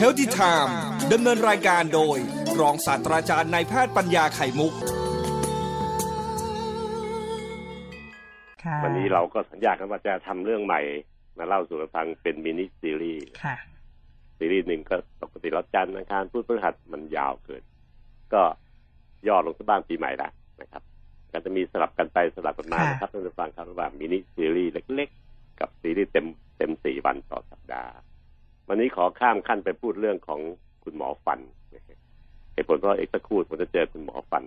h e a l t h y Time ดำเนินรายการโดย รองศาสตราจารย์นายแพทย์ปัญญาไข่มุกวันนี้เราก็สัญญากันว่าจะทำเรื่องใหม่ มาเล่าสู่กันฟังเป็นมินิซีรีส์ค่ะ ซีรีส์หนึ่งก็ปกติเราจันทร์อังคารพุธพฤหัสมันยาวเกิน ก็ย่อลงสักบ้างปีใหม่ละนะครับ ก็จะมีสลับกันไปสลับกันมาค่ะ นะครับท่านผู้ฟังครับระหว่างมินิซีรีส์เล็ก ๆ กับซีรีส์เต็มเต็มสี่วันต่อสัปดาห์ วันนี้ขอข้ามขั้นไปพูดเรื่องของคุณหมอฟันเหตุผลเพราะเอกสักครู่ผมจะเจอคุณหมอฟัน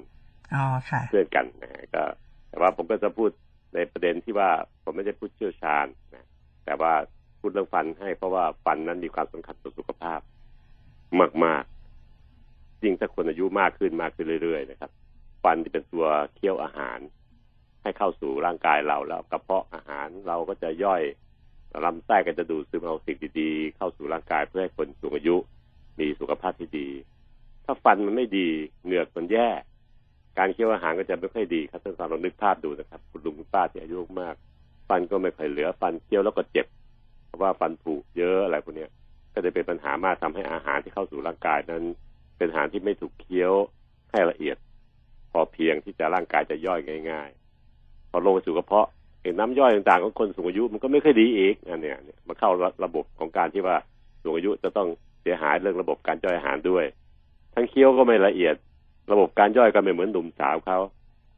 อ๋อค่ะเพื่อนกันนะฮะก็ แต่ว่าผมก็จะพูดในประเด็นที่ว่าผมไม่ได้พูดเชี่ยวชาญนะแต่ว่าพูดเรื่องฟันให้เพราะว่าฟันนั้นมีความสำคัญต่อสุขภาพ มากๆยิ่งถ้าคนอายุมากขึ้นมากขึ้นเรื่อยๆนะครับ ฟันที่เป็นตัวเคี้ยวอาหาร ให้เข้าสู่ร่างกายเราแล้วกระเพาะอาหารเราก็จะย่อย ลำไส้ก็จะดูดซึมเอาสิ่งดีๆ เข้าสู่ร่างกายเพื่อให้คนสูงอายุมีสุขภาพที่ดี ถ้าฟันมันไม่ดีเหงือกมันแย่ การเคี้ยวอาหารก็จะไม่ค่อยดีครับท่านผู้ฟังลองนึกภาพดูนะครับคุณลุงป้าที่อายุมาก ฟันก็ไม่ค่อยเหลือฟันเคี้ยวแล้วก็เจ็บ เพราะว่าฟันผุเยอะอะไรพวกนี้ก็จะเป็นปัญหามากทำให้อาหารที่เข้าสู่ร่างกายนั้น เป็นอาหารที่ไม่ถูกเคี้ยวให้ละเอียด พอเพียงที่จะร่างกายจะย่อยง่าย ๆ พอลงสู่กระเพาะ เห็นน้ำย่อยต่างๆของคนสูงอายุมันก็ไม่ค่อยดีอีกอันเนี้ยเนี่ยมาเข้าระบบของการที่ว่าสูงอายุจะต้องเสียหายเรื่องระบบการย่อยอาหารด้วย ทั้งเคี้ยวก็ไม่ละเอียด ระบบการย่อยก็ไม่เหมือนหนุ่มสาวเขา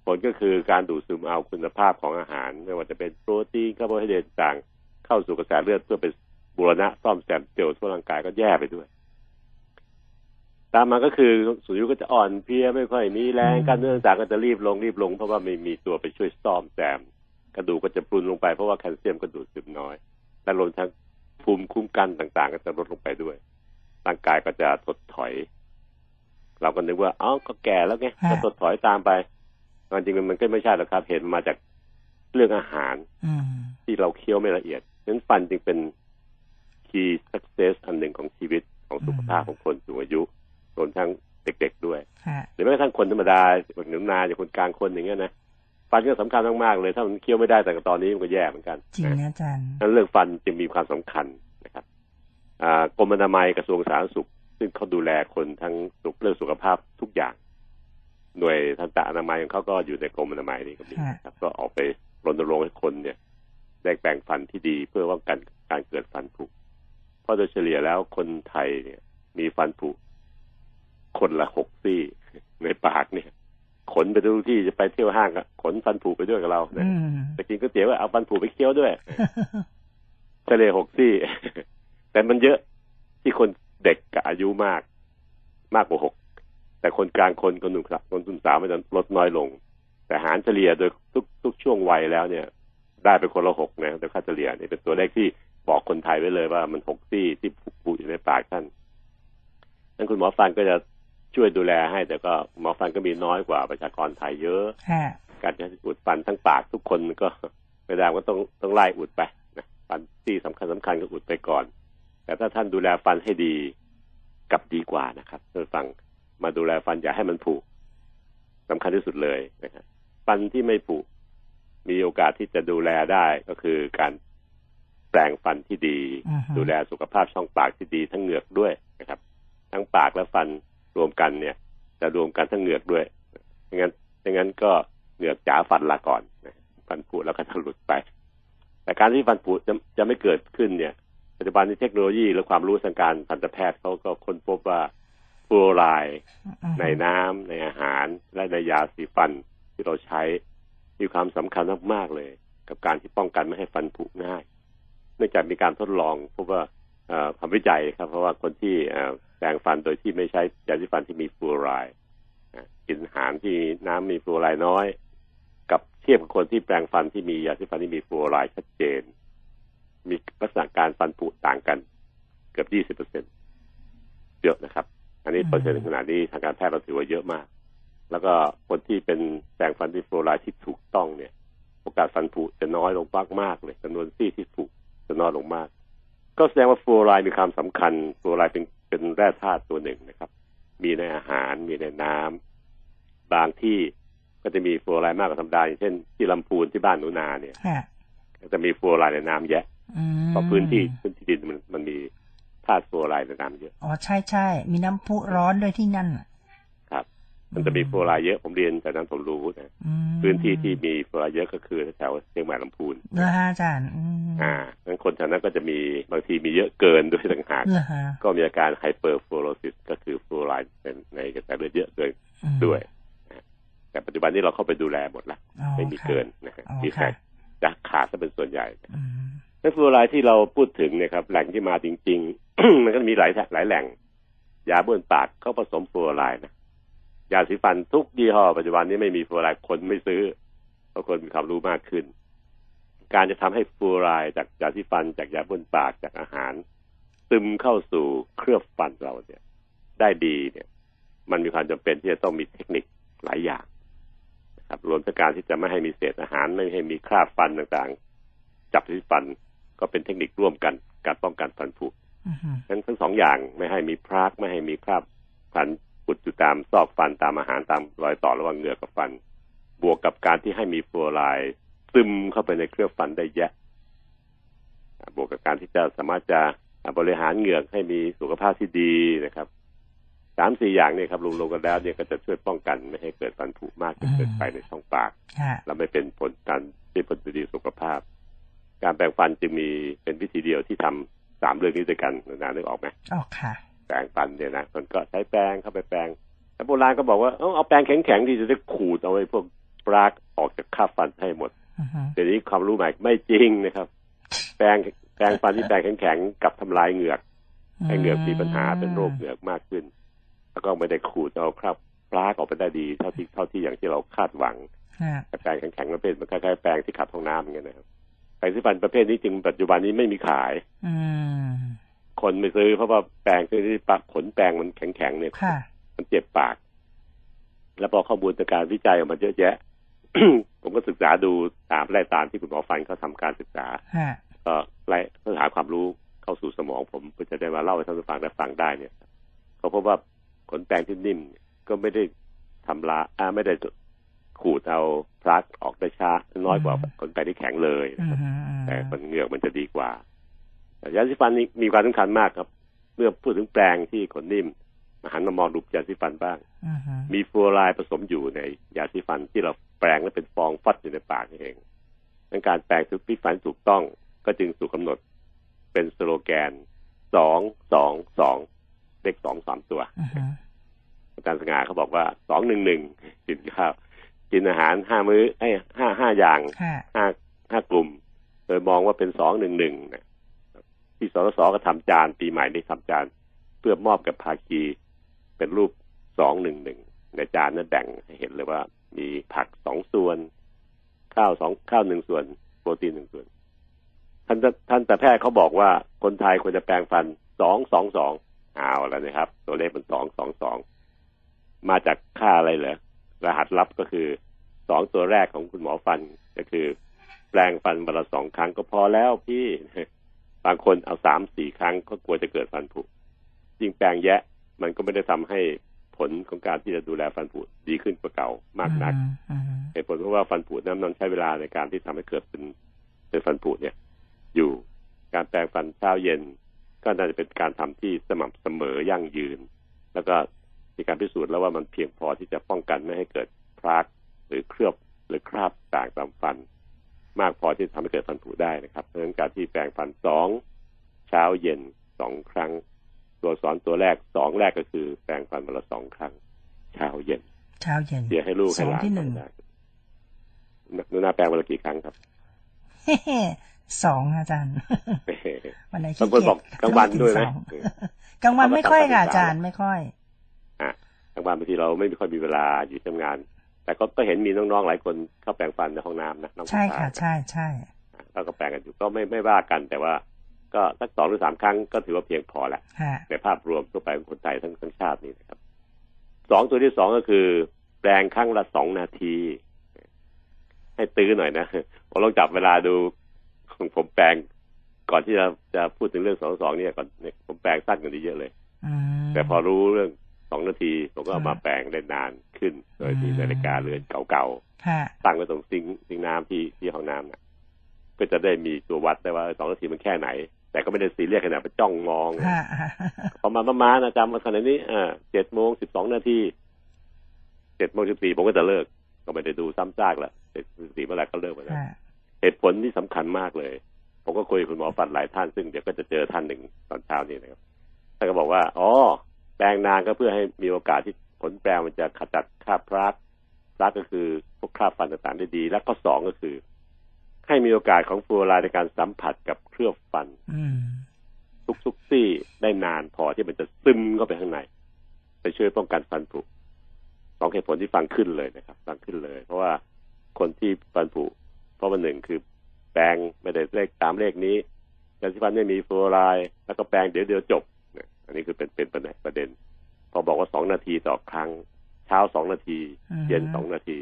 ผลก็คือการดูดซึมเอาคุณภาพของอาหาร ไม่ว่าจะเป็นโปรตีนคาร์โบไฮเดรตต่างเข้าสู่กระแสเลือดเพื่อเป็นบูรณะซ่อมแซมเซลล์ทั่วร่างกายก็แย่ไปด้วย ตามมาก็คือสูงอายุก็จะอ่อนเพลียไม่ค่อยมีแรงกามเนื้อต่างก็จะรีบลงรีบลงเพราะว่าไม่มีตัวไปช่วยซ่อมแซม กระดูกก็จะปรุนลงไปเพราะว่าแคลเซียมก็ดูดซึมน้อย และรวมทั้งภูมิคุ้มกันต่างๆ ก็จะลดลงไปด้วย ร่างกายก็จะถดถอย เราก็นึกว่าเอ้าก็แก่แล้วไงฮะก็ถดถอยตามไปความจริงมันก็ไม่ใช่หรอกครับ เห็นมาจากเรื่องอาหารอืมที่เราเคี้ยวไม่ละเอียดฉะนั้นฟันจึงเป็น key success อันหนึ่งของชีวิตของสุขภาพของคนสูงอายุรวมทั้งเด็กๆด้วยค่ะหรือแม้กระทั่งคนธรรมดาคนหนุ่มนาอย่างคนกลางคนอย่างเงี้ยนะ ฟันก็สำคัญมากๆเลย ถ้ามันเคี้ยวไม่ได้แต่ตอนนี้มันก็แย่เหมือนกันจริงนะนะอาจารย์นั้นเรื่องฟันจึงมีความสำคัญนะครับอ่ากรมอนามัยกระทรวงสาธารณสุข ซึ่งเขาดูแลคนทั้งสุขเรื่องสุขภาพทุกอย่าง หน่วยทันตะอนามัยของเขาก็อยู่ในกรมอนามัยนี่ก็มีนะครับ ก็ออกไปรณรงค์ให้คนเนี่ยได้แปลงฟันที่ดีเพื่อป้องกันการเกิดฟันผุเพราะโดยเฉลี่ยแล้วคนไทยเนี่ย มีฟันผุคนละหกซี่ในปากเนี่ย ขนไปทุกที่จะไปเที่ยวห้างก็ขนฟันผุไปด้วยกับเรานะอืมไปกินก๋วยเตี๋ยวก็เอาฟันผุไปเคี้ยวด้วยทะเลหกซี่ แต่มันเยอะที่คนเด็กกับอายุมาก มากกว่าหกแต่คนกลางคนคนหนุ่มสาวคนหนุ่มสาวมันจะลดน้อยลง แต่หารเฉลี่ยโดยทุกทุกช่วงวัยแล้วเนี่ย ได้เป็นคนละหกนะแต่ค่าเฉลี่ยเนี่ยเป็นตัวเลขที่บอกคนไทยไว้เลยว่ามันหกซี่ที่ผุอยู่ในปากท่านนั้นคุณหมอฟันก็จะ ช่วยดูแลให้ แต่ก็หมอฟันก็มีน้อยกว่าประชากรไทยเยอะค่ะการจะอุดฟันทั้งปากทุกคนมันก็ไม่ได้ก็ต้องต้องไล่อุดไปนะฟันที่สำคัญสำคัญก็อุดไปก่อน แต่ถ้าท่านดูแลฟันให้ดีกลับดีกว่านะครับท่านฟังมาดูแลฟันอย่าให้มันผุสำคัญที่สุดเลยนะครับฟันที่ไม่ผุมีโอกาสที่จะดูแลได้ก็คือการแปลงฟันที่ดีอือฮึดูแลสุขภาพช่องปากที่ดีทั้งเหงือกด้วยนะครับ ทั้งปากและฟัน รวมกันเนี่ยจะรวมกันทั้งเหงือกด้วยไม่งั้นไม่งั้นก็เหงือกจ๋าฟันละก่อนนะฟันผุแล้วก็จะหลุดไป แต่การที่ฟันผุจะจะไม่เกิดขึ้นเนี่ย ปัจจุบันนี้เทคโนโลยีและความรู้ทางการทันตแพทย์เขาก็ค้นพบว่าฟลูออไรด์อืมในน้ำในอาหาร และในยาสีฟันที่เราใช้มีความสำคัญมากๆเลย กับการที่ป้องกันไม่ให้ฟันผุง่าย เนื่องจากมีการทดลองพบว่าเอ่อ ทำวิจัยครับ เพราะว่าคนที่แปรงฟันโดยที่ไม่ใช้ยาสีฟันที่มีฟลูอไรด์กินอาหารที่น้ำมีฟลูอไรด์น้อย กับเทียบกับคนที่แปรงฟันที่มียาสีฟันที่มีฟลูอไรด์ชัดเจน มีลักษณะการฟันผุต่างกัน เกือบ20เปอร์เซ็นต์เยอะนะครับ อันนี้เปอร์เซ็นต์ขนาดนี้ทางการแพทย์เราถือว่าเยอะมาก แล้วก็คนที่เป็นแปรงฟันที่ฟลูอไรด์ที่ถูกต้องเนี่ยโอกาสฟันผุจะน้อยลงมากมากๆเลยจำนวนซี่ที่ผุจะน้อยลงมาก ก็แสดงว่าฟลูออไรด์มีความสำคัญฟลูออไรด์เป็นเป็นแร่ธาตุตัวหนึ่งนะครับ มีในอาหารมีในน้ำบางที่ก็จะมีฟลูออไรด์มากกว่าธรรมดาอย่างเช่นที่ลำพูนที่บ้านหนูนาเนี่ยค่ะก็จะมีฟลูออไรด์ในน้ำแยะอืมเพราะพื้นที่พื้นที่ดินมันมันมีธาตุฟลูออไรด์ในน้ำเยอะอ๋อใช่ใช่มีน้ำพุร้อนด้วยที่นั่นน่ะครับ มันจะมีฟลูออไรด์เยอะผมเรียนจากนั้นผมรู้นะอืมพื้นที่ที่มีฟลูออไรด์เยอะก็คือแถวเชียงใหม่ลำพูนเหรอฮะอาจารย์อืมอ่างั้นคนแถวนั้นก็จะมีบางทีมีเยอะเกินด้วยต่างหากเหรอฮะก็มีอาการ hyperfluorosis ก็คือฟลูออไรด์ในในกระแสเลือดเยอะเกินอืมด้วยนะแต่ปัจจุบันนี้เราเข้าไปดูแลหมดละอ๋อไม่มีค่ะเกินนะฮะอ๋อที่ค่ะแต่จะขาดซะเป็นส่วนใหญ่อืมแล้วฟลูออไรด์ที่เราพูดถึงเนี่ยครับ แหล่งที่มาจริง ๆ มันก็มีหลายหลายแหล่ง ยาบ้วนปากเขาผสมฟลูออไรด์นะ ยาสีฟันทุกยี่ห้อปัจจุบันนี้ไม่มีฟลูออไรด์คนไม่ซื้อ เพราะคนมีความรู้มากขึ้น การจะทำให้ฟลูออไรด์จากยาสีฟันจากยาบ้วนปากจากอาหาร ซึมเข้าสู่เคลือบฟันเราเนี่ย ได้ดีเนี่ย มันมีความจำเป็นที่จะต้องมีเทคนิคหลายอย่างนะครับรวมทั้งการที่จะไม่ให้มีเศษอาหารไม่ให้มีคราบฟันต่างๆ จับที่ฟันก็เป็นเทคนิคร่วมกันการป้องกันฟันผุอืมทั้งทั้งสองอย่างไม่ให้มีพรากไม่ให้มีคราบฟัน ปุดอยู่ตามซอกฟันตามอาหารตามรอยต่อระหว่างเหงือกกับฟัน บวกกับการที่ให้มีฟลูออไรด์ซึมเข้าไปในเคลือบฟันได้แยะอ่าบวกกับการที่จะสามารถจะบริหารเหงือกให้มีสุขภาพที่ดีนะครับสามสี่อย่างเนี่ยครับรวมๆกันแล้วเนี่ยก็จะช่วยป้องกันไม่ให้เกิดฟันผุมากจนเกินไปในช่องปากค่ะและไม่เป็นผลการที่ผลดีสุขภาพ การแปรงฟันจึงมีเป็นวิธีเดียวที่ทำสามเรื่องนี้ด้วยกันนานึกออกไหมออกค่ะ แปรงฟันเนี่ยนะคนก็ใช้แปรงเข้าไปแปรงแต่โบราณก็บอกว่าเออเอาแปรงแข็งๆที่จะได้ขูดเอาไว้พวกปรากออกจากคราบฟันให้หมดอืมเดี๋ยวนี้ความรู้ใหม่ไม่จริงนะครับ แปรงแปรงฟันที่แปรงแข็งๆกับทำลายเหงือกให้เหงือกมีปัญหาเป็นโรคเหงือกมากขึ้น แล้วก็ไม่ได้ขูดเอาคราบปรากออกไปได้ดีเท่าที่เท่าที่อย่างที่เราคาดหวังค่ะแต่แปรงแข็งๆประเภทมันคล้ายๆแปรงที่ขัดห้องน้ำอย่างเงี้ยนะครับแปรงสีฟันประเภทนี้จึงปัจจุบันนี้ไม่มีขายอืม คนไม่ซื้อเพราะว่าแปรงที่ปากขนแปรงมันแข็งๆเนี่ยค่ะมันเจ็บปาก แล้วพอข้อมูลจากการวิจัยออกมาเยอะแยะ ผมก็ศึกษาดูตามไล่ตามที่คุณหมอฟันเขาทำการศึกษาค่ะก็ไล่เพื่อหาความรู้เข้าสู่สมองผมเพื่อจะได้มาเล่าให้ท่านผู้ฟังได้ฟังได้เนี่ยเขาพบว่าขนแปรงที่นิ่มเนี่ยก็ไม่ได้ทำลายอ่าไม่ได้ขูดเอาพลักออกได้ช้าน้อยกว่าขนแปรงที่แข็งเลยอืนะครับมแต่มันเหงือกมันจะดีกว่าแต่ ยาสีฟันนี่มีความสำคัญมากครับ เมื่อพูดถึงแปรงที่ขนนิ่มมาหันมามองดูยาสีฟันบ้างอืมมีฟลูออไรด์ผสมอยู่ในยาสีฟันที่เราแปรงแล้วเป็นฟองฟัดอยู่ในปากนี่เองดังการแปรงทุกพิฟันถูกต้องก็จึงถูกกำหนดเป็นสโลแกนสองสองสองเลขสองสามตัวอืมอาจารย์สง่าเขาบอกว่าสองหนึ่งหนึ่งกินข้าวกินอาหารห้ามื้อไอ้ยห้าห้าอย่างค่ะห้าห้ากลุ่ม โดยมองว่าเป็นสองหนึ่งหนึ่งนะ ที่สสก็ทำจานปีใหม่ได้ทำจานเพื่อมอบกับภาคีเป็นรูปสองหนึ่งหนึ่งในจานนั้นแบ่งให้เห็นเลยว่า มีผักสองส่วน ข้าวสองข้าวหนึ่งส่วน โปรตีนหนึ่งส่วน ท่านท่านแต่แพทย์เขาบอกว่าคนไทยควรจะแปรงฟันสองสองสองเอาแล้วนะครับ ตัวเลขเป็นสองสองสองมาจากค่าอะไรเหรอรหัสลับก็คือสองตัวแรกของคุณหมอฟันก็คือ แปรงฟันวันละสองครั้งก็พอแล้วพี่ บางคนเอาสามสี่ครั้งก็กลัวจะเกิดฟันผุยิ่งแปรงแยะ มันก็ไม่ได้ทำให้ผลของการที่จะดูแลฟันผุดีขึ้นกว่าเก่ามากนักอืมเหตุผลเพราะว่าฟันผุนั้นมันใช้เวลาในการที่ทำให้เกิดเป็นเป็นฟันผุเนี่ย อยู่การแปรงฟันเช้าเย็น ก็น่าจะเป็นการทำที่สม่ำเสมอยั่งยืน แล้วก็มีการพิสูจน์แล้วว่ามันเพียงพอที่จะป้องกันไม่ให้เกิดพรากหรือเคลือบหรือคราบต่างตามฟัน มากพอที่จะทำให้เกิดฟันผุได้นะครับ เพราะฉะนั้นการที่แปรงฟันสองเช้าเย็นสองครั้ง ตัวสอนตัวแรกสองแรกก็คือ แปรงฟันวันละสองครั้ง เช้าเย็น เช้าเย็นเดี๋ยวให้ลูกให้หลานสองที่หนึ่งทำได้หนูนาแปลงวันละกี่ครั้งครับสองอาจารย์วันไหนบางคนบอกกลางวันด้วยไหมสองกลางวันไม่ค่อยค่ะอาจารย์ไม่ค่อย อะกลางวันบางทีเราไม่ค่อยมีเวลาอยู่ทำงาน แต่ก็ก็เห็นมีน้องๆหลายคนเข้าแปรงฟันในห้องน้ำนะน้องใช่ผู้ชาค่ะยใช่ใช่เราก็แปรงกันอยู่ก็ไม่ไม่ว่ากัน แต่ว่าก็สักสองหรือสามครั้งก็ถือว่าเพียงพอแหละค่ะในภาพรวมทั่วไปของคนไทยทั้งทั้งชาตินี่นะครับสองตัวที่สองก็คือแปลงครั้งละสองนาที ให้ตื้อหน่อยนะผมลองจับเวลาดูของผมแปลงก่อนที่จะจะพูดถึงเรื่องสองสองเนี่ยก่อนเนี่ยผมแปลงสั้นกว่านี้เยอะเลยอืมแต่พอรู้เรื่องสองนาทีผมก็เอามาอืมแปลงได้นาน ขึ้น โดยที่อืมนาฬิกาเรือนเก่าค่ะๆตั้งไว้ตรงซิงค์ซิงค์น้ำที่ที่ห้องน้ำนะก็จะได้มีตัววัดได้ว่าสองนาทีมันแค่ไหน แต่ก็ไม่ได้ซีเรียสขนาดไปจ้องมองฮะฮะประมาณประมาณนะจำมาขนาดนี้อ่าเจ็ดโมงสิบสองนาทีเจ็ดโมงสิบสี่ผมก็จะเลิก ก็ไม่ได้ดูซ้ำซากละเจ็ดสิบสี่เมื่อไหร่ก็เลิกไปแล้วฮะเหตุผลที่สำคัญมากเลย ผมก็คุยกับคุณหมอฟันหลายท่านซึ่งเดี๋ยวก็จะเจอท่านหนึ่งตอนเช้านี้นะครับท่านก็บอกว่า อ๋อแปลงนานก็เพื่อให้มีโอกาสที่ ผลแปลงมันจะขจัดคราบพลักพลักก็คือพวกคราบฟันต่างๆได้ดี และข้อสองก็คือ ให้มีโอกาสของฟลูออไรด์ในการสัมผัสกับเคลือบฟันอืมทุกๆซี่ได้นานพอที่มันจะซึมเข้าไปข้างใน ไปช่วยป้องกันฟันผุสองเหตุผลที่ฟังขึ้นเลยนะครับ ฟังขึ้นเลย เพราะว่าคนที่ฟันผุเพราะว่าหนึ่งคือแปลงไม่ได้เลขตามเลขนี้ยาสีฟันไม่มีฟลูออไรด์แล้วก็แปลงเดี๋ยวเดียวจบเนี่ยอันนี้คือเป็นเป็นประเด็นประเด็น พอบอกว่าสองนาทีต่อครั้ง เช้าสองนาทีอืมเย็นสองนาที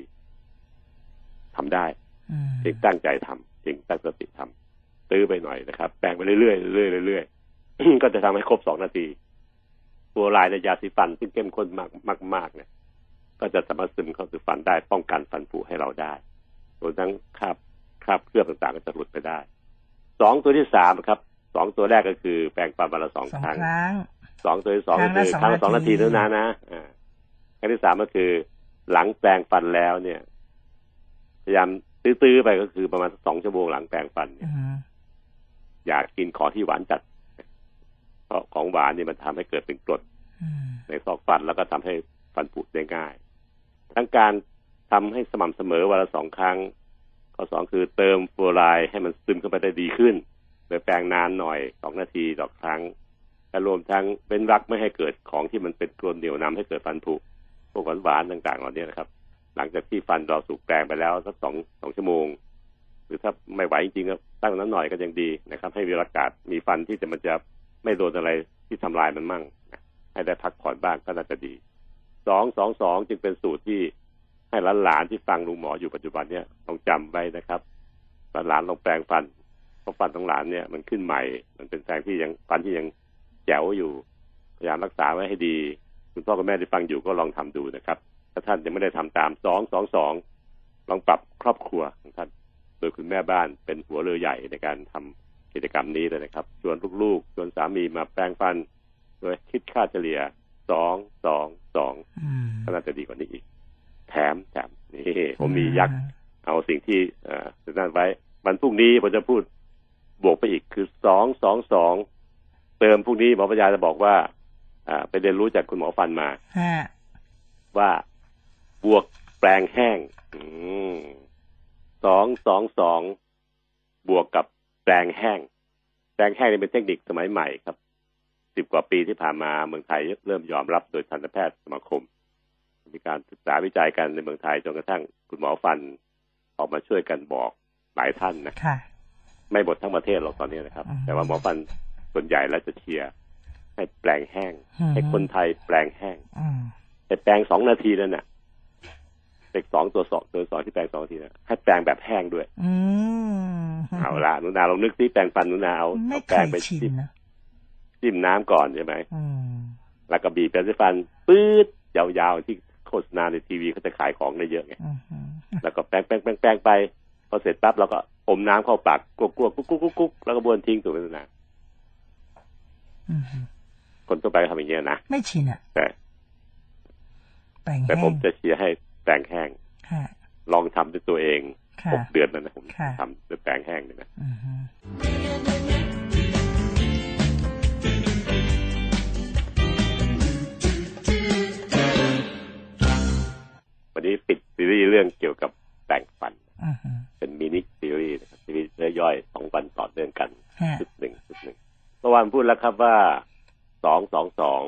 ทำได้อืมเพียงตั้งใจทำเพียงตั้งสติทำตื้อไปหน่อยนะครับแปลงไปเรื่อยๆเรื่อยๆเรื่อยๆก็จะทำให้ครบสองนาทีฟลูออไรด์ในยาสีฟันซึ่งเข้มข้นมากมากๆเนี่ยก็จะสามารถซึมเข้าสู่ฟันได้ป้องกันฟันผุให้เราได้รวมทั้งคราบคราบเคลือบต่างๆก็จะหลุดไปได้สองตัวที่สามครับสองตัวแรกก็คือแปรงฟันวันละสองสองครั้งครั้ง สองตัวที่สองครั้ก็งละคือสองครั้งละสองนาทีนาทีเท่านั้นนะอ่าครั้งที่สามก็คือ หลังแปรงฟันแล้วเนี่ย พยายามตื้อๆไปก็คือประมาณสองชั่วโมงหลังแปรงฟันเนี่อืยมอย่ากินของที่หวานจัด เพราะของหวานนี่มันทำให้เกิดเป็นกรดอืมในซอกฟันแล้วก็ทำให้ฟันผุได้ง่าย ทั้งการทำให้สม่ำเสมอวันละสองครั้ง ข้อสองคือเติมฟลูออไรด์ให้มันซึมเข้าไปได้ดีขึ้นโดยแปรงนานหน่อยสองนาทีต่อครั้ง และรวมทั้งเป็นรักไม่ให้เกิดของที่มันเป็นกรดเหนียวนำให้เกิดฟันผุพวกหวานๆต่างๆเหล่านี้นะครับ หลังจากที่ฟันเราสูกแปรงไปแล้วสักสองสองชั่วโมง หรือถ้าไม่ไหวจริงๆก็ตั้งนั้นหน่อยก็ยังดีนะครับ ให้มีอากาศมีฟันที่จะมันจะไม่โดนอะไรที่ทำลายมันมั่งให้ได้พักผ่อนบ้างก็น่าจะดีสองสองสองจึงเป็นสูตรที่ให้หลานๆที่ฟังลุงหมออยู่ปัจจุบันเนี่ยต้องจำไว้นะครับหลานๆลองแปรงฟันเพราะฟันของหลานเนี่ยมันขึ้นใหม่ มันเป็นแปรงที่ยังฟันที่ยัง แจ๋วอยู่พยายามรักษาไว้ให้ดี คุณพ่อกับแม่ที่ฟังอยู่ก็ลองทำดูนะครับ ถ้าท่านยังไม่ได้ทำตามสองสองสองลองปรับครอบครัวของท่าน โดยคุณแม่บ้านเป็นหัวเรือใหญ่ในการทำกิจกรรมนี้เลยนะครับชวนลูกๆชวนสามีมาแปรงฟัน โดยคิดค่าเฉลี่ยสองสองสองอืมก็น่าจะดีกว่านี้อีก แถมแถมนี่ผมมียักษ์เอาสิ่งที่เอ่อนั่นไว้วันพรุ่งนี้ผมจะพูดบวกไปอีกคือสองสองสอง เติมพรุ่งนี้หมอปัญญาจะบอกว่า อ่า ไปเรียนรู้จากคุณหมอฟันมาฮะว่าบวกแปลงแห้งสองสองสองบวกกับแปลงแห้ง แปลงแห้งนี่เป็นเทคนิคสมัยใหม่ครับสิบกว่าปีที่ผ่านมาเมืองไทยเริ่มยอมรับโดยทันตแพทย์สมาคม มีการศึกษาวิจัยกันในเมืองไทยจนกระทั่งคุณหมอฟันออกมาช่วยกันบอกหลายท่านนะค่ะไม่หมดทั้งประเทศหรอกตอนนี้นะครับอืมแต่ว่าหมอฟัน ส่วนใหญ่แล้วจะเชียร์ให้แปลงแห้งอืมให้คนไทยแปลงแห้งอืมให้แปลงสองนาทีนั่นน่ะเด็กสองตัวสองตัวสองที่แปลงสองนาทีนะให้แปลงแบบแห้งด้วยอืมเอาละหนูนาลองนึกซิแปลงฟันหนูนาเอาไม่เอาเคแปลงยไปชินจิ้มนะจิ้มน้ำก่อนใช่ไหมอืมแล้วก็บีบแปรงฟันปื๊ดยาวๆที่โฆษณาในทีวีเขาจะขายของได้เยอะไงอืมอืมแล้วก็แปรงแปรงแปรงแปรงไปพอเสร็จปั๊บเราก็อมน้ำเข้าปากกลัวกลัวกุ๊กกุ๊กกุ๊กกุ๊กแล้วก็บ้วนทิ้งถูกไหมหนูนาอืม คนทั่วไปก็ทำอย่างเงี้ยนะไม่ชินอะแต่แปลงแต่แห้ผมงจะเชียร์ให้แปรงแห้งค่ะลองทำด้วยตัวเองค่ะหกเดือนนั้นนะผมค่ะทำด้วยแปรงแห้งเนี่ยนะอืมวันนี้ปิดซีรีส์เรื่องเกี่ยวกับแปรงฟันอืมเป็นมินิซีรีส์นะครับซีรีส์ย่อยๆสองวันต่อเนื่องกันฮะชุดหนึ่งชุดหนึ่ง เมื่อวานพูดแล้วครับว่าสองสองสอง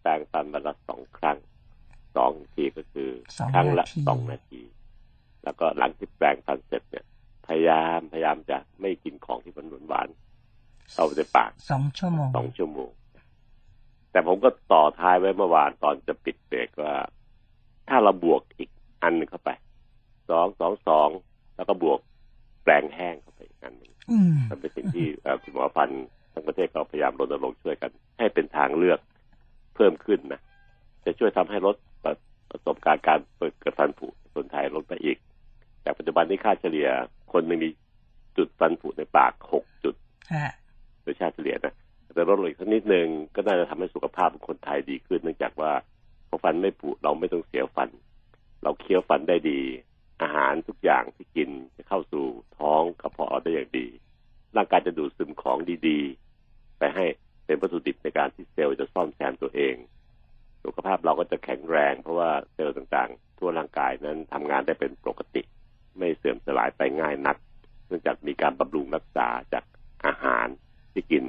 แปรงฟันวันละสองครั้งสองทีก็คือสองครั้งละนาทีสองนาที แล้วก็หลังที่แปรงฟันเสร็จเนี่ย พยายามพยายามจะไม่กินของที่มันหวานๆเข้าไปในปากสองชั่วโมงสองชั่วโมง แต่ผมก็ต่อท้ายไว้เมื่อวานตอนจะปิดเบรกว่า ถ้าเราบวกอีกอันหนึงเข้าไปสองสองสองแล้วก็บวกแปลงแห้งเข้าไปอีกอันหนึ่งอืมมันเป็นสิ่งที่เอ่อคุณหมอฟัน ทั้งประเทศก็พยายามรณรงค์ช่วยกัน ให้เป็นทางเลือกเพิ่มขึ้นนะจะช่วยทำให้ลดประสบการณ์การเปิดเกิดฟันผุในคนไทยลดไปอีกแต่ปัจจุบันนี้ค่าเฉลี่ยคนหนึงมีจุดฟันผุในปากหกจุดฮะโดยชาติเฉลี่ยนะแต่ลดลงอีกสักนิดนึงก็น่าจะทำให้สุขภาพของคนไทยดีขึ้น เนื่องจากว่าพอฟันไม่ผุเราไม่ต้องเสียฟัน เราเคี้ยวฟันได้ดี อาหารทุกอย่างที่กินจะเข้าสู่ท้องกระเพาะได้อย่างดี ร่างกายจะดูดซึมของดีๆ ไปให้เป็นวัตถุดิบในการที่เซลล์จะซ่อมแซมตัวเอง สุขภาพเราก็จะแข็งแรง เพราะว่าเซลล์ต่างๆ ทั่วร่างกายนั้นทำงานได้เป็นปกติ ไม่เสื่อมสลายไปง่ายนัก เนื่องจากมีการบำรุงรักษาจากอาหารที่กิน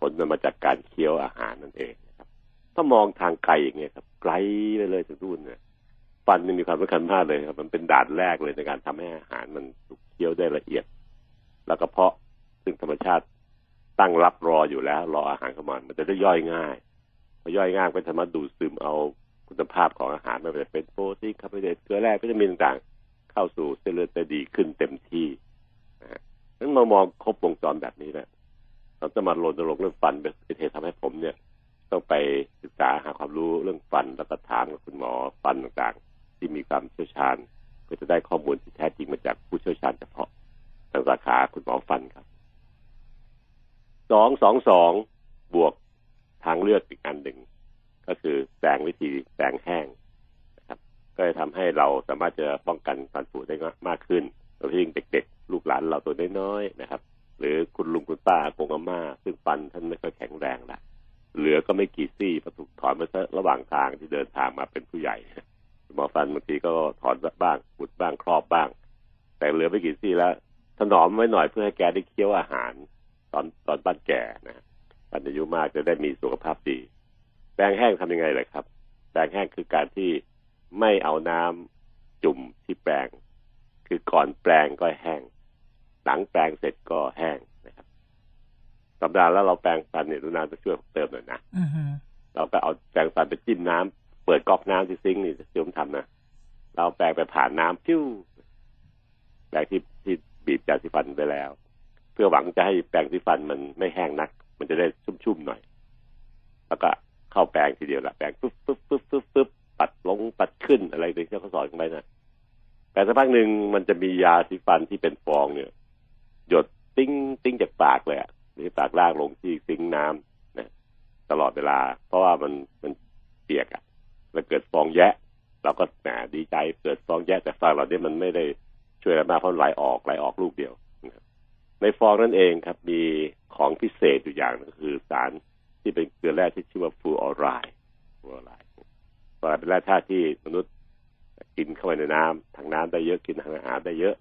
ผลมันมาจากการเคี้ยวอาหารนั่นเองนะครับถ้ามองทางไกลอย่างเงี้ยครับไกลไปเลยถึงนู่นเนี่ยฟันมันมีความสำคัญมากเลยครับ มันเป็นด่านแรกเลยในการทำให้อาหารมันถูกเคี้ยวได้ละเอียด แล้วก็เพาะซึ่งธรรมชาติ ตั้งรับรออยู่แล้ว รออาหารเข้ามามันจะได้ย่อยง่ายพอย่อยง่ายก็สามารถดูดซึมเอาคุณภาพของอาหารไม่ว่าจะเป็นโปรตีนคาร์โบไฮเดรตเกลือแร่วิตามินต่างๆ เข้าสู่เส้นเลือดได้ดีขึ้นเต็มที่นะฮะนั้นมามองครบวงจรแบบนี้นะเราจะมารณรงเรื่องฟันเป็นเหตุทำให้ผมเนี่ย ต้องไปศึกษาหาความรู้เรื่องฟันแล้วก็ถามกับคุณหมอฟันต่างๆ ที่มีความเชี่ยวชาญเพื่อจะได้ข้อมูลที่แท้จริงมาจากผู้เชี่ยวชาญเฉพาะทางสาขาคุณหมอฟันครับ สองสองสองบวกทางเลือกอีกอันหนึ่ง ก็คือแปลงวิธีแปลงแห้งนะครับ ก็จะทำให้เราสามารถจะป้องกันฟันผุได้มากขึ้นโดยเฉพาะยิ่งเด็กๆ ลูกหลานเราตัวน้อยๆนะครับ หรือคุณลุงคุณป้าโกงอาม่าซึ่งฟันท่านไม่ค่อยแข็งแรงละเหลือก็ไม่กี่ซี่พอถูกถอนมาซะระหว่างทางที่เดินทางมาเป็นผู้ใหญ่หมอฟันบางทีก็ถอนบ้างปุดบ้างครอบบ้าง แต่เหลือไม่กี่ซี่แล้วถนอมไว้หน่อยเพื่อให้แกได้เคี้ยวอาหาร อนตอนบ้านแก่นะปันอายุมากจะได้มีสุขภาพดี แปรงแห้งทำยังไงเลยครับ แปรงแห้งคือการที่ไม่เอาน้ำจุ่มที่แปรงคือก่อนแปรงก็แห้ง หลังแปรงเสร็จก็แห้งนะครับสัปดาห์แล้วเราแปรงฟันเนี่ยรุนาจะช่วยเติมหน่อยนะอือฮึเราก็เอาแปรงฟันไปจิ้มน้ำเปิดก๊อกน้ำที่ซิงค์นี่ที่ผมทำนะเราแปรงไปผ่านน้ำพิ้วแปรงที่ที่บีบยาสีฟันไปแล้ว เพื่อหวังจะให้แปรงสีฟันมันไม่แห้งนัก มันจะได้ชุ่มๆหน่อย แล้วก็เข้าแปรงทีเดียวละแปรงปุ๊บปุ๊บปุ๊บปุ๊บปุ๊บปัดลงปัดขึ้นอะไรที่เขาสอนกันไปนะแต่สักพักหนึ่งมันจะมียาสีฟันที่เป็นฟองเนี่ย หยดติ้งติ้งจากปากเลยอะหรือปากล่างลงที่ sink น้ำนะตลอดเวลา เพราะว่ามันมันเปียกอะแล้วเกิดฟองแยะเราก็แหมดีใจเกิดฟองแยะแต่ฟางเราเนี่ยมันไม่ได้ช่วยอะไรมากเพราะไหลออกไหลออกลูกเดียว ในฟองนั่นเองครับมีของพิเศษอยู่อย่างหนึงคือสารที่เป็นเกลือแร่ที่ชื่อว่าฟลูออไรด์ฟลูออไรด์ฟลูออไรด์เป็นแร่ธาตุที่มนุษย์กินเข้าไปในน้ำทางน้ำได้เยอะกินทางอาหารได้เยอะ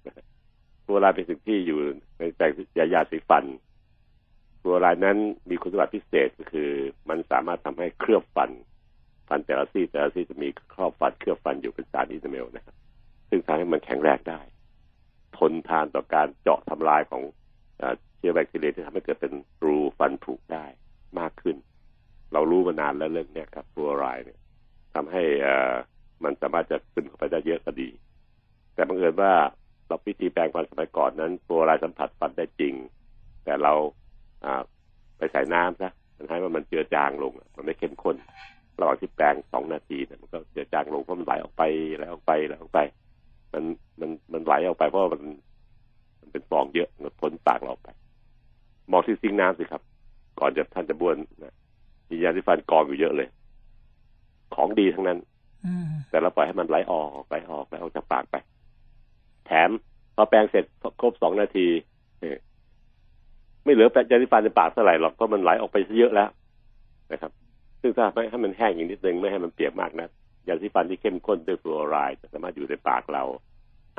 ฟลูออไรด์เป็นสิ่งที่อยู่ในแปรงยายาสีฟันฟลูออไรด์นั้นมีคุณสมบัติพิเศษก็คือ มันสามารถทำให้เคลือบฟัน ฟันแต่ละซี่แต่ละซี่จะมีครอบฟันเคลือบฟันอยู่เป็นสาร enamel นะครับ ซึ่งทำให้มันแข็งแรงได้ ทนทานต่อการเจาะทำลายของ เชื้อแบคทีเรียที่ทำให้เกิดเป็นรูฟันผุได้มากขึ้น เรารู้มานานแล้วเรื่องนี้ครับฟลูออไรด์เนี่ยทำให้อ่อมันสามารถจะขึ้นเข้าไปได้เยอะก็ดี แต่บังเอิญว่าเราพิธีแปลงฟันสมัยก่อนนั้นฟลูออไรด์สัมผัสฟันได้จริง แต่เราอ่าไปใส่น้ำซะมันให้ว่ามันเจือจางลง มันไม่เข้มข้นระหว่างที่แปลงสองนาทีเนี่ยมันก็เจือจางลงเพราะมันไหลออกไปไหลออกไปไหลออกไป มันมันมันไหลออกไปเพราะมัน มันเป็นฟองเยอะมันพ้นปากเราออกไปมองที่ซิงค์น้ำสิครับ ก่อนจะท่านจะบ้วนนะมียาสีฟันกองอยู่เยอะเลย ของดีทั้งนั้นอืมแต่เราปล่อยให้มันไหลออกไหลออกไหลออกจากปากไป แถมพอแปรงเสร็จครบสองนาทีเอ่อไม่เหลือแปรงยาสีฟันในปากเท่าไหร่หรอกเพราะมันไหลออกไปซะเยอะแล้วนะครับ ซึ่งถ้าไม่ให้มันแห้งอีกนิดนึงไม่ให้มันเปียกมากนะยาสีฟันที่เข้มข้นด้วยฟลูออไรด์จะสามารถอยู่ในปากเรา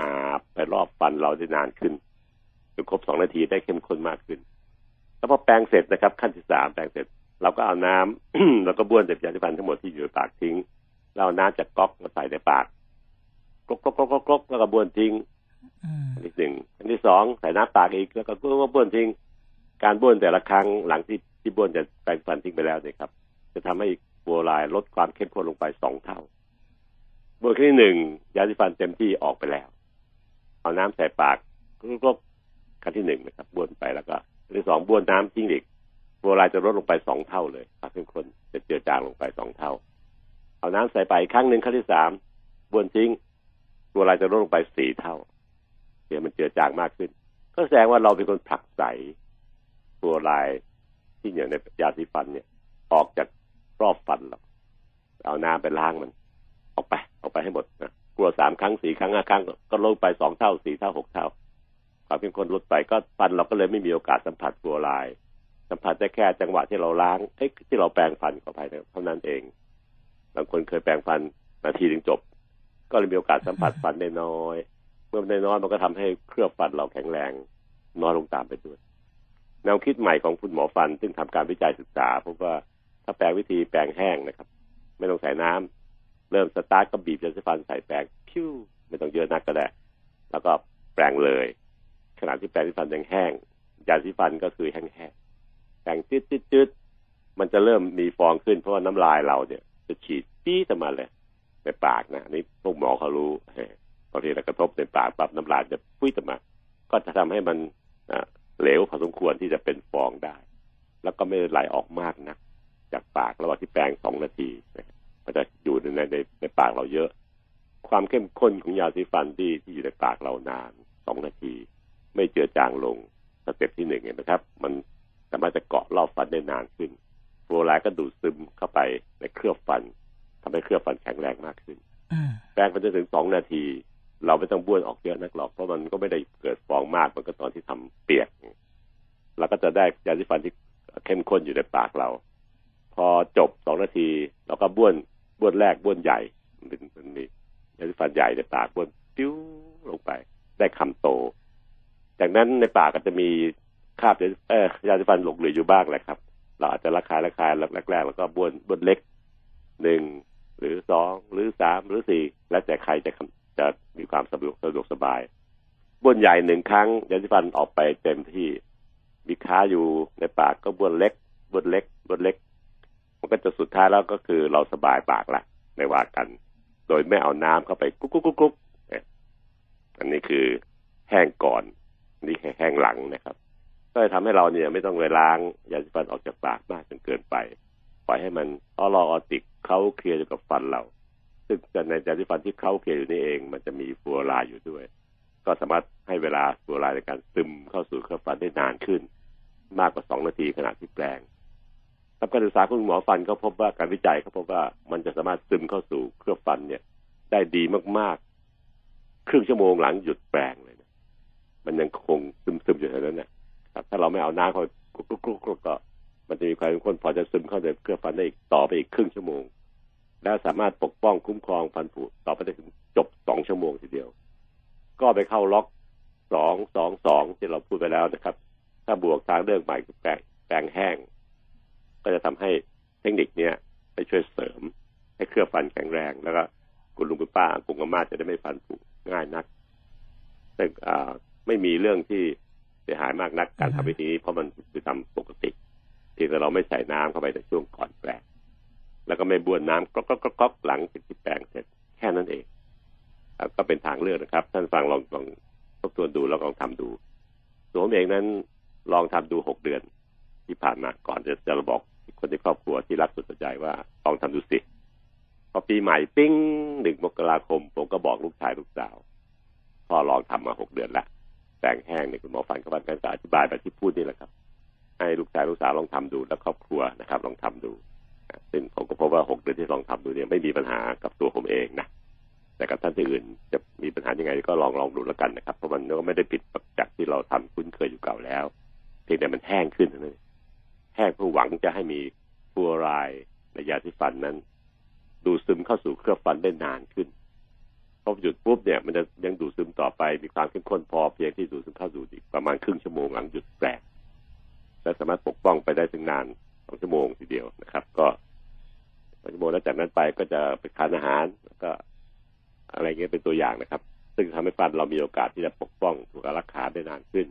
อาบไปรอบฟันเราได้นานขึ้น จนครบสองนาทีได้เข้มข้นมากขึ้น แล้วพอแปรงเสร็จนะครับ ขั้นที่สามแปรงเสร็จ เราก็เอาน้ำแล้วก็บ้วนเศษยาสีฟันทั้งหมดที่อยู่ในปากทิ้งแล้วเอาน้ำจากก๊อกมาใส่ในปากกรกกรกกรกกรกกรกแล้วก็บ้วนทิ้งอืมอันที่หนึ่งอันที่สองใส่น้ำปากอีกแล้วก็บ้วนบ้วนทิ้ง การบ้วนแต่ละครั้งหลังที่ที่บ้วนจะแปรงฟันทิ้งไปแล้วเนี่ยครับ จะทำให้บัวลายลดความเข้มข้นลงไปสองเท่าบ้วนครั้งที่หนึ่งยาสีฟันเต็มที่ออกไปแล้ว เอาน้ำใส่ปากกรก ครั้งที่หนึ่งนะครับบ้วนไปแล้วก็ครั้งที่สองบ้วนน้ำทิ้งอีกบัวลายจะลดลงไปสองเท่าเลยความเข้มข้นจะเจือจางลงไปสองเท่า เอาน้ำใส่ไปครั้งหนึ่งครั้งที่สามบ้วนทิ้งบัวลายจะลดลงไปสี่เท่าเดี๋ยวมันเจือจางมากขึ้น ก็แสดงว่าเราเป็นคนผลักใสฟลูออไรด์ที่อยู่ในยาสีฟันเนี่ย ออกจากรอบฟันเราเอาน้ำไปล้างมัน ออกไป ออกไปให้หมดนะกลัวสามครั้งสี่ครั้งห้าครั้ง ก็ลดไปสองเท่าสี่เท่าหกเท่า ความเข้มข้นลดไปก็ฟันเราก็เลยไม่มีโอกาสสัมผัสฟลูออไรด์สัมผัสได้แค่จังหวะที่เราล้างเอ้ที่เราแปรงฟันเข้าไปเท่านั้นเองบางคนเคยแปรงฟันนาทีถึงจบ ก็เลยมีโอกาสสัมผัสฟันได้น้อย เมื่อได้น้อยมันก็ทำให้เคลือบฟันเราแข็งแรงน้อยลงตามไปด้วยแนวคิดใหม่ของคุณหมอฟัน ซึ่งทำการวิจัยศึกษาพบว่าถ้าแปรงวิธีแปรงแห้งนะครับ ไม่ต้องใส่น้ำเริ่มสตาร์ทก็บีบยาสีฟันใส่แปรงพิ้วไม่ต้องเยอะนักก็ได้ แล้วก็แปรงเลย ขณะที่แปรงสีฟันยังแห้งยาสีฟันก็คือแห้งๆแปรงจืดจืดจืดมันจะเริ่มมีฟองขึ้นเพราะว่าน้ำลายเราเนี่ย จะฉีดปี้ออกมาเลยในปากนะนี่พวกหมอเขารู้บางทีเรากระทบในปากปั๊บน้ำลายจะปุ้ยออกมา ก็จะทำให้มันเหลวพอสมควรที่จะเป็นฟองได้ แล้วก็ไม่ไหลออกมากนะจากปากระหว่างที่แปรงสองนาทีมันจะอยู่ในในในปากเราเยอะ ความเข้มข้นของยาสีฟันที่ที่อยู่ในปากเรานานสองนาที ไม่เจือจางลงสเต็ปที่หนึ่งเห็นไหมครับ มันสามารถจะเกาะรอบฟันได้นานขึ้นฟลูออไรด์ก็ดูดซึมเข้าไปในเคลือบฟันทำให้เคลือบฟันแข็งแรงมากขึ้นแปรงไปจนถึงสองนาที เราไม่ต้องบ้วนออกเยอะนักหรอกเพราะมันก็ไม่ได้เกิดฟองมากเหมือนกับตอนที่ทำเปียกเราก็จะได้ยาสีฟันที่เข้มข้นอยู่ในปากเรา พอจบสองนาที เราก็บ้วนบ้วนแรกบ้วนใหญ่เป็นมันมียาสีฟันใหญ่ในปากบ้วนปิ้วลงไป ได้คำโต จากนั้นในปากก็จะมีคราบเออยาสีฟันหลงเหลืออยู่บ้างแหละครับ เราอาจจะระคายระคายแรกๆแล้วก็บ้วนบ้วนเล็กหนึ่งหรือสองหรือสามหรือสี่แล้วแต่ใครจะจะมีความสะดวกสะดวกสบายบ้วนใหญ่หนึ่งครั้งยาสีฟันออกไปเต็มที่มีค้าอยู่ในปากก็บ้วนเล็กบ้วนเล็กบ้วนเล็ก มันก็จะสุดท้ายแล้วก็คือเราสบายปากละไม่ว่ากัน โดยไม่เอาน้ำเข้าไปกุ๊กกุ๊กกุ๊กอันนี้คือแห้งก่อน นี่แค่แห้งหลังนะครับก็จะทำให้เราเนี่ยไม่ต้องไปล้างยาสีฟันออกจากปากมากจนเกินไปปล่อยให้มันออรออติกเขาเคลียร์อยู่กับฟันเรา ซึ่งในยาสีฟันที่เขาเคลียร์อยู่นี่เอง มันจะมีฟลูออไรด์อยู่ด้วย ก็สามารถให้เวลาฟลูออไรด์ในการซึมเข้าสู่เครื่องฟันได้นานขึ้น มากกว่าสองนาทีขณะที่แปลงทำการศึกษาของหมอฟันก็พบว่าการวิจัยเขาพบว่ามันจะสามารถซึมเข้าสู่เครื่องฟันเนี่ย ได้ดีมากๆ ครึ่งชั่วโมงหลังหยุดแปลง มันยังคงซึมๆอยู่เท่านั้นนะครับ ถ้าเราไม่เอาน้ำเขากรุกกรุกก็ มันจะมีความเข้นพอจะซึมเข้าในเครื่องฟันได้อีกต่อไปอีกครึ่งชั่วโมง แล้วสามารถปกป้องคุ้มครองฟันผุต่อไปได้ถึงจบสองชั่วโมงทีเดียว ก็ไปเข้าล็อกสองสองสองที่เราพูดไปแล้วนะครับ ถ้าบวกทางเรื่องใหม่แปลงแปลงแห้ง ก็จะทำให้เทคนิคเนี้ยไปช่วยเสริม ให้เครื่องฟันแข็งแรงแล้วก็คุณลุงคุณป้ากุงอาม่าจะได้ไม่ฟันผุง่ายนักแต่ ไม่มีเรื่องที่เสียหายมากนักการทำวิธีนี้เพราะมันคือทำปกติที่เราไม่ใส่น้ำเข้าไปในช่วงก่อนแปลงแล้วก็ไม่บ้วนน้ำก๊อกก๊อกก๊อกหลังที่แปลงเสร็จแค่นั้นเองก็เป็นทางเลือกนะครับ ท่านฟังลองลองทบทวนดูแล้วลองทำดูตัวผมเองนั้นลองทำดูหกเดือนที่ผ่านมาก่อนจะจะบอกคนในครอบครัวที่รักสุดใจว่าลองทำดูสิพอปีใหม่ปิ้งหนึ่งมกราคม ผมก็บอกลูกชายลูกสาวพ่อลองทำมาหกเดือนและ แต่งแห้งในคุณหมอฟันกับการอธิบายแบบที่พูดนี่แหละครับ ให้ลูกชายลูกสาวลองทำดูแล้วครอบครัวนะครับ ลองทำดูซึ่งผมก็พบว่าหกเดือนที่ลองทำดูเนี่ยไม่มีปัญหากับตัวผมเองนะแต่กับท่านที่อื่นจะมีปัญหายังไงก็ลองลองดูแล้วกันนะครับ เพราะมันก็ไม่ได้ผิดจากที่เราทำคุ้นเคยอยู่เก่าแล้ว เพียงแต่มันแห้งขึ้นนั่นเองแห้งเพื่อหวังจะให้มีฟลูออไรด์ในยาที่ฟันนั้น ดูซึมเข้าสู่เครือบฟันได้นานขึ้น พอหยุดปุ๊บเนี่ยมันจะยังดูซึมต่อไป มีความเข้มข้นพอเพียงที่ดูซึมเข้าสู่อีกประมาณครึ่งชั่วโมงหลังหยุดแปลงและสามารถปกป้องไปได้ถึงนานสองชั่วโมงทีเดียวนะครับ ก็สองชั่วโมงแล้วจากนั้นไปก็จะไปทานอาหารแล้วก็ อะไรเงี้ยเป็นตัวอย่างนะครับ ซึ่งทำให้ฟันเรามีโอกาสที่จะปกป้องถูกอารักขาได้นานขึ้น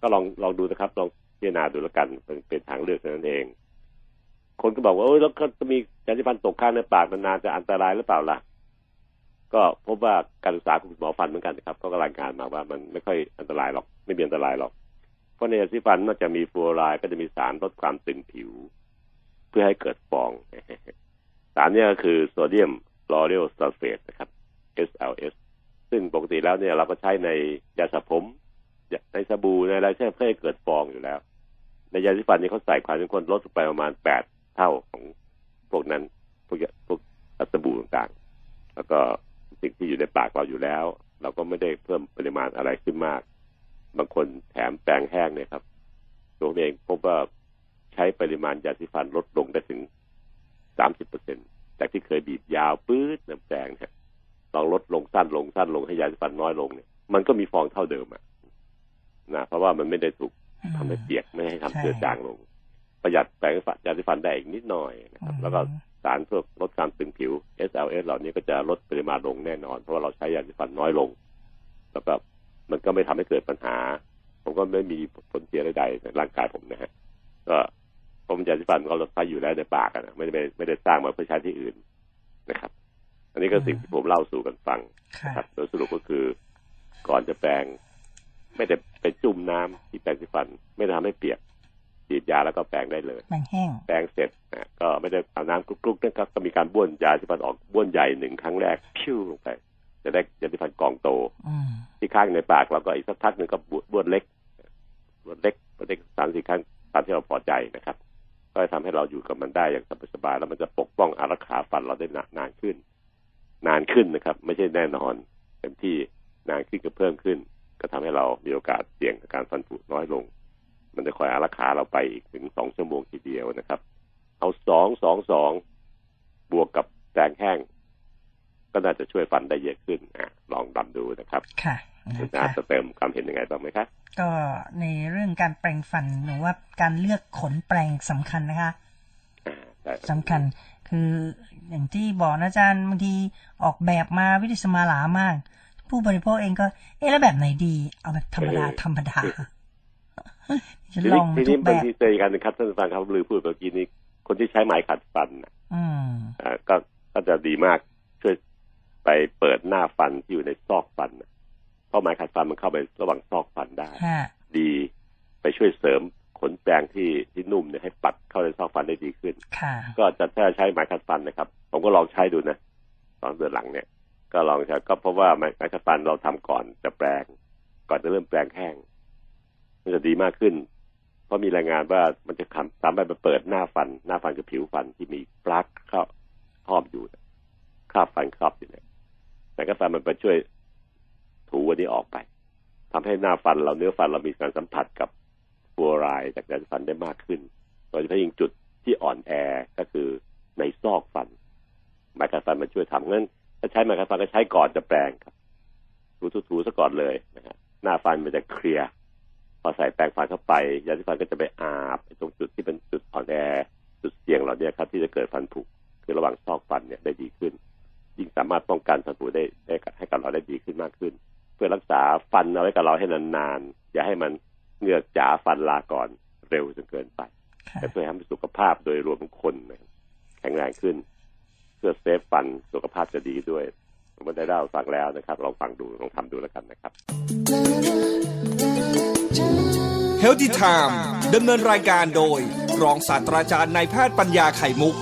ก็ลองลองดูนะครับ ลองพิจารณาดูแล้วกันเป็นเป็นทางเลือกนั้นเอง คนก็บอกว่าเอ้ยแล้วก็จะมียาสีฟันตกข้างในปากนานๆจะอันตรายหรือเปล่าล่ะ ก็พบว่าการศึกษาของหมอฟันเหมือนกันนะครับก็รายงานมาว่ามันไม่ค่อยอันตรายหรอก ไม่มีอันตรายหรอก เพราะในยาสีฟันนอกจากมีฟลูออไรด์ก็จะมีสารลดความตึงผิว เพื่อให้เกิดฟอง สารนี้ก็คือโซเดียมลอเรลซัลเฟตนะครับ SLS ซึ่งปกติแล้วเนี่ยเราก็ใช้ในยาสระผมในสบู่ในอะไรใช่เพื่อให้เกิดฟองอยู่แล้ว ในในยาสีฟันนี่เขาใส่ความเข้มข้นลดลงไปประมาณแปดเท่าของพวกนั้นพวกพวกสบู่ต่างๆ แล้วก็ สิ่งที่อยู่ในปากเราอยู่แล้ว เราก็ไม่ได้เพิ่มปริมาณอะไรขึ้นมาก บางคนแถมแปรงแห้งเนี่ยครับตัวเองพบว่าใช้ปริมาณยาสีฟันลดลงได้ถึงสามสิบเปอร์เซ็นจากที่เคยบีบยาวปื๊ดน้ำแปรงเนี่ยลองลดลงสั้นลงสั้นลงให้ยาสีฟันน้อยลงเนี่ยมันก็มีฟองเท่าเดิมอะนะเพราะว่ามันไม่ได้ถูกทำให้เปียกไม่ให้ทำเจือจางลง ประหยัดแปรงฟันยาสีฟันได้อีกนิดหน่อยนะครับ แล้วก็ สารพวกลดการตึงผิว SLS เหล่านี้ก็จะลดปริมาณลงแน่นอน เพราะว่าเราใช้ยาสีฟันน้อยลง แล้วก็มันก็ไม่ทำให้เกิดปัญหา ผมก็ไม่มีผลเสียใดๆในร่างกายผมนะฮะก็ผมยาสีฟันก็เราใช้อยู่แล้วในปากนะไม่ได้ไม่ได้สร้างมาเพื่อใช้ที่อื่นนะครับ อันนี้ก็สิ่งที่ผมเล่าสู่กันฟังนะครับโดยสรุปก็คือก่อนจะแปรงไม่ได้ไปจุ่มน้ำที่แปรงสีฟัน ไม่ทำให้เปียก ฉีดยาแล้วก็แปรงได้เลยแปรงแห้งแปรงเสร็จนะก็ไม่ได้เอาน้ำกรุกๆนะครับก็มีการบ้วนยาสีฟันออกบ้วนใหญ่หนึ่งครั้งแรกพิ้วลงไป จะได้ยาสีฟันกองโตที่ข้างในปากเราก็อีกสักพักหนึ่งก็บ้วนเล็กบ้วนเล็กบ้วนเล็กสามสี่ครั้งตามที่เราพอใจนะครับ ก็จะทำให้เราอยู่กับมันได้อย่างสบายๆแล้วมันจะปกป้องอารักขาฟันเราได้นานขึ้น นานขึ้นนะครับ ไม่ใช่แน่นอนเต็มที่นานขึ้นก็เพิ่มขึ้น ก็ทำให้เรามีโอกาสเสี่ยงกับการฟันผุน้อยลง มันจะคอยอารักขาเราไปอีกถึงสองชั่วโมงทีเดียวนะครับ เอาสองสองสองบวกกับแปรงแห้ง ก็น่าจะช่วยฟันได้เยอะขึ้นอะลองดำดูนะครับ ค่ะคุณอาจะเติมความเห็นยังไงบ้างไหมครับก็ในเรื่องการแปรงฟันหรือว่าการเลือกขนแปรงสำคัญนะคะสำคัญคืออย่างที่บอกนะอาจารย์บางทีออกแบบมาวิธีสมาลามาก ผู้บริโภคเองก็ เอ๊ะแล้วแบบไหนดี เอาแบบธรรมดาธรรมดา จะลองทุกแบบทีนี้บางทีเจอกันนะครับท่านฟังครับลือพูดเมื่อกี้นี้คนที่ใช้ไม้ขัดฟันอ่าก็ก็จะดีมากช่วยไปเปิดหน้าฟันที่อยู่ในซอกฟันเพราะไม้ขัดฟันมันเข้าไประหว่างซอกฟันได้ดีไปช่วยเสริมขนแปรงที่ที่นุ่มเนี่ยให้ปัดเข้าในซอกฟันได้ดีขึ้นก็จะถ้าใช้ไม้ขัดฟันนะครับ ผมก็ลองใช้ดูนะตอนเดือนหลังเนี่ย ก็ลองใช้ก็เพราะว่าไม้ขัดฟันเราทำก่อนจะแปรงก่อนจะเริ่มแปรงแห้ง มันจะดีมากขึ้น เพราะมีรายงานว่ามันจะสามารถไปเปิดหน้าฟัน หน้าฟันกับผิวฟันที่มีปลั๊กเข้าครอบอยู่ครอบฟันครอบอยู่เนี่ยแต่ก็ฟันมันไปช่วยถูวันนี้ออกไปทำให้หน้าฟันเราเนื้อฟันเรามีการสัมผัสกับฟัวรายจากยาสีฟันได้มากขึ้นโดยเฉพาะยิ่งจุดที่อ่อนแอก็คือในซอกฟันไมโครฟันมันช่วยทำงั้นถ้าใช้ไมโครฟันก็ใช้ก่อนจะแปรงครับถูๆซะก่อนเลยนะฮะหน้าฟันมันจะเคลียร์ อใส่แปรงฟันเข้าไป ยาสีฟันก็จะไปอาบตรงจุดที่เป็นจุดอ่อนแอจุดเสี่ยงเหล่านี้ครับ ที่จะเกิดฟันผุคือระหว่างซอกฟันเนี่ยได้ดีขึ้น ยิ่งสามารถป้องกันฟันผุได้ได้ให้กับเราได้ดีขึ้นมากขึ้น เพื่อรักษาฟันเอาไว้กับเราให้นานๆอย่าให้มันเงือกจ๋าฟันลาก่อนเร็วจนเกินไปแต่เพื่อให้สุขภาพโดยรวมทุกคนแข็งแรงขึ้น เพื่อเซฟฟันสุขภาพจะดีด้วยผมได้เล่าฟังแล้วนะครับลองฟังดูลองทำดูแล้วกันนะครับ Healthy Time ดำเนินรายการโดย รองศาสตราจารย์นายแพทย์ปัญญาไข่มุก